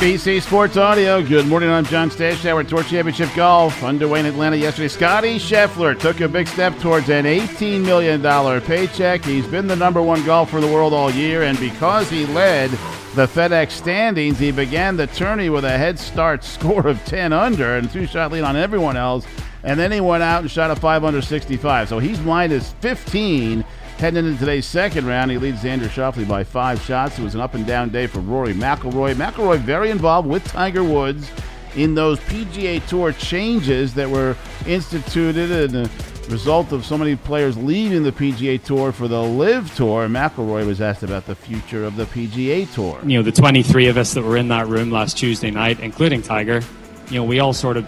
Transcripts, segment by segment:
NBC Sports Audio. Good morning. I'm John Stashower. Tour Championship Golf underway in Atlanta yesterday. Scotty Scheffler took a big step towards an $18 million paycheck. He's been the number one golfer in the world all year, and because he led the FedEx standings, he began the tourney with a head start score of 10 under and two shot lead on everyone else. And then he went out and shot a 5 under 65. So he's minus 15 Heading into today's second round, he leads Xander Schauffele by five shots. It was an up and down day for Rory McIlroy. McIlroy very involved with Tiger Woods in those PGA Tour changes that were instituted and a result of so many players leaving the PGA Tour for the LIV Tour. McIlroy was asked about the future of the PGA Tour. You know, the 23 of us that were in that room last Tuesday night, including Tiger, you know, we all sort of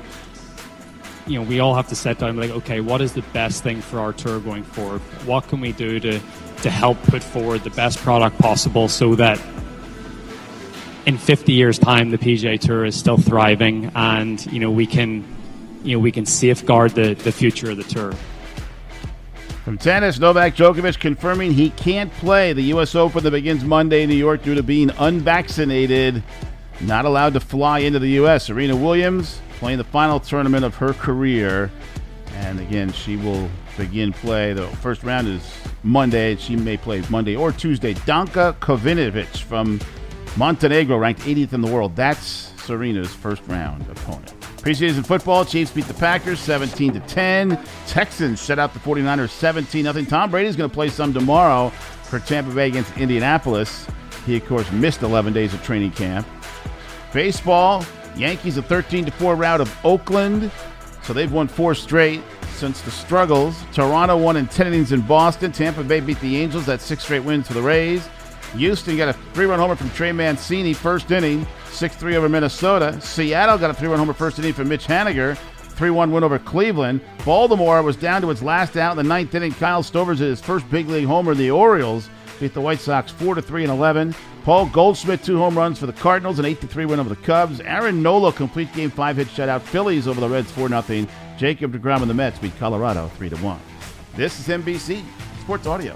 you know, we all have to sit down like, okay, what is the best thing for our tour going forward? What can we do to, to help put forward the best product possible so that in 50 years' time the PGA Tour is still thriving and, you know, we can, you know, we can safeguard the, the future of the tour. From tennis, Novak Djokovic confirming he can't play the U.S. Open that begins Monday in New York due to being unvaccinated, not allowed to fly into the U.S. Serena Williams playing the final tournament of her career. And again, she will begin play. The first round is Monday. She may play Monday or Tuesday. Danka Kovinovic from Montenegro, ranked 80th in the world. That's Serena's first round opponent. Preseason football, Chiefs beat the Packers 17 to 10. Texans shut out the 49ers 17 0. Tom Brady's going to play some tomorrow for Tampa Bay against Indianapolis. He, of course, missed 11 days of training camp. Baseball, Yankees a 13 4 rout of Oakland, so they've won four straight since the struggles. Toronto won in 10 innings in Boston. Tampa Bay beat the Angels. That's six straight wins for the Rays. Houston got a three run homer from Trey Mancini, first inning, 6 3 over Minnesota. Seattle got a three run homer first inning from Mitch Haniger. 3 1 win over Cleveland. Baltimore was down to its last out in the ninth inning. Kyle Stowers his first big league homer. The Orioles beat the White Sox 4 3 and 11. Paul Goldschmidt, two home runs for the Cardinals, an 8 3 win over the Cubs. Aaron Nola, complete game five hit shutout. Phillies over the Reds 4 0. Jacob DeGrom and the Mets beat Colorado 3 1. This is NBC Sports Audio.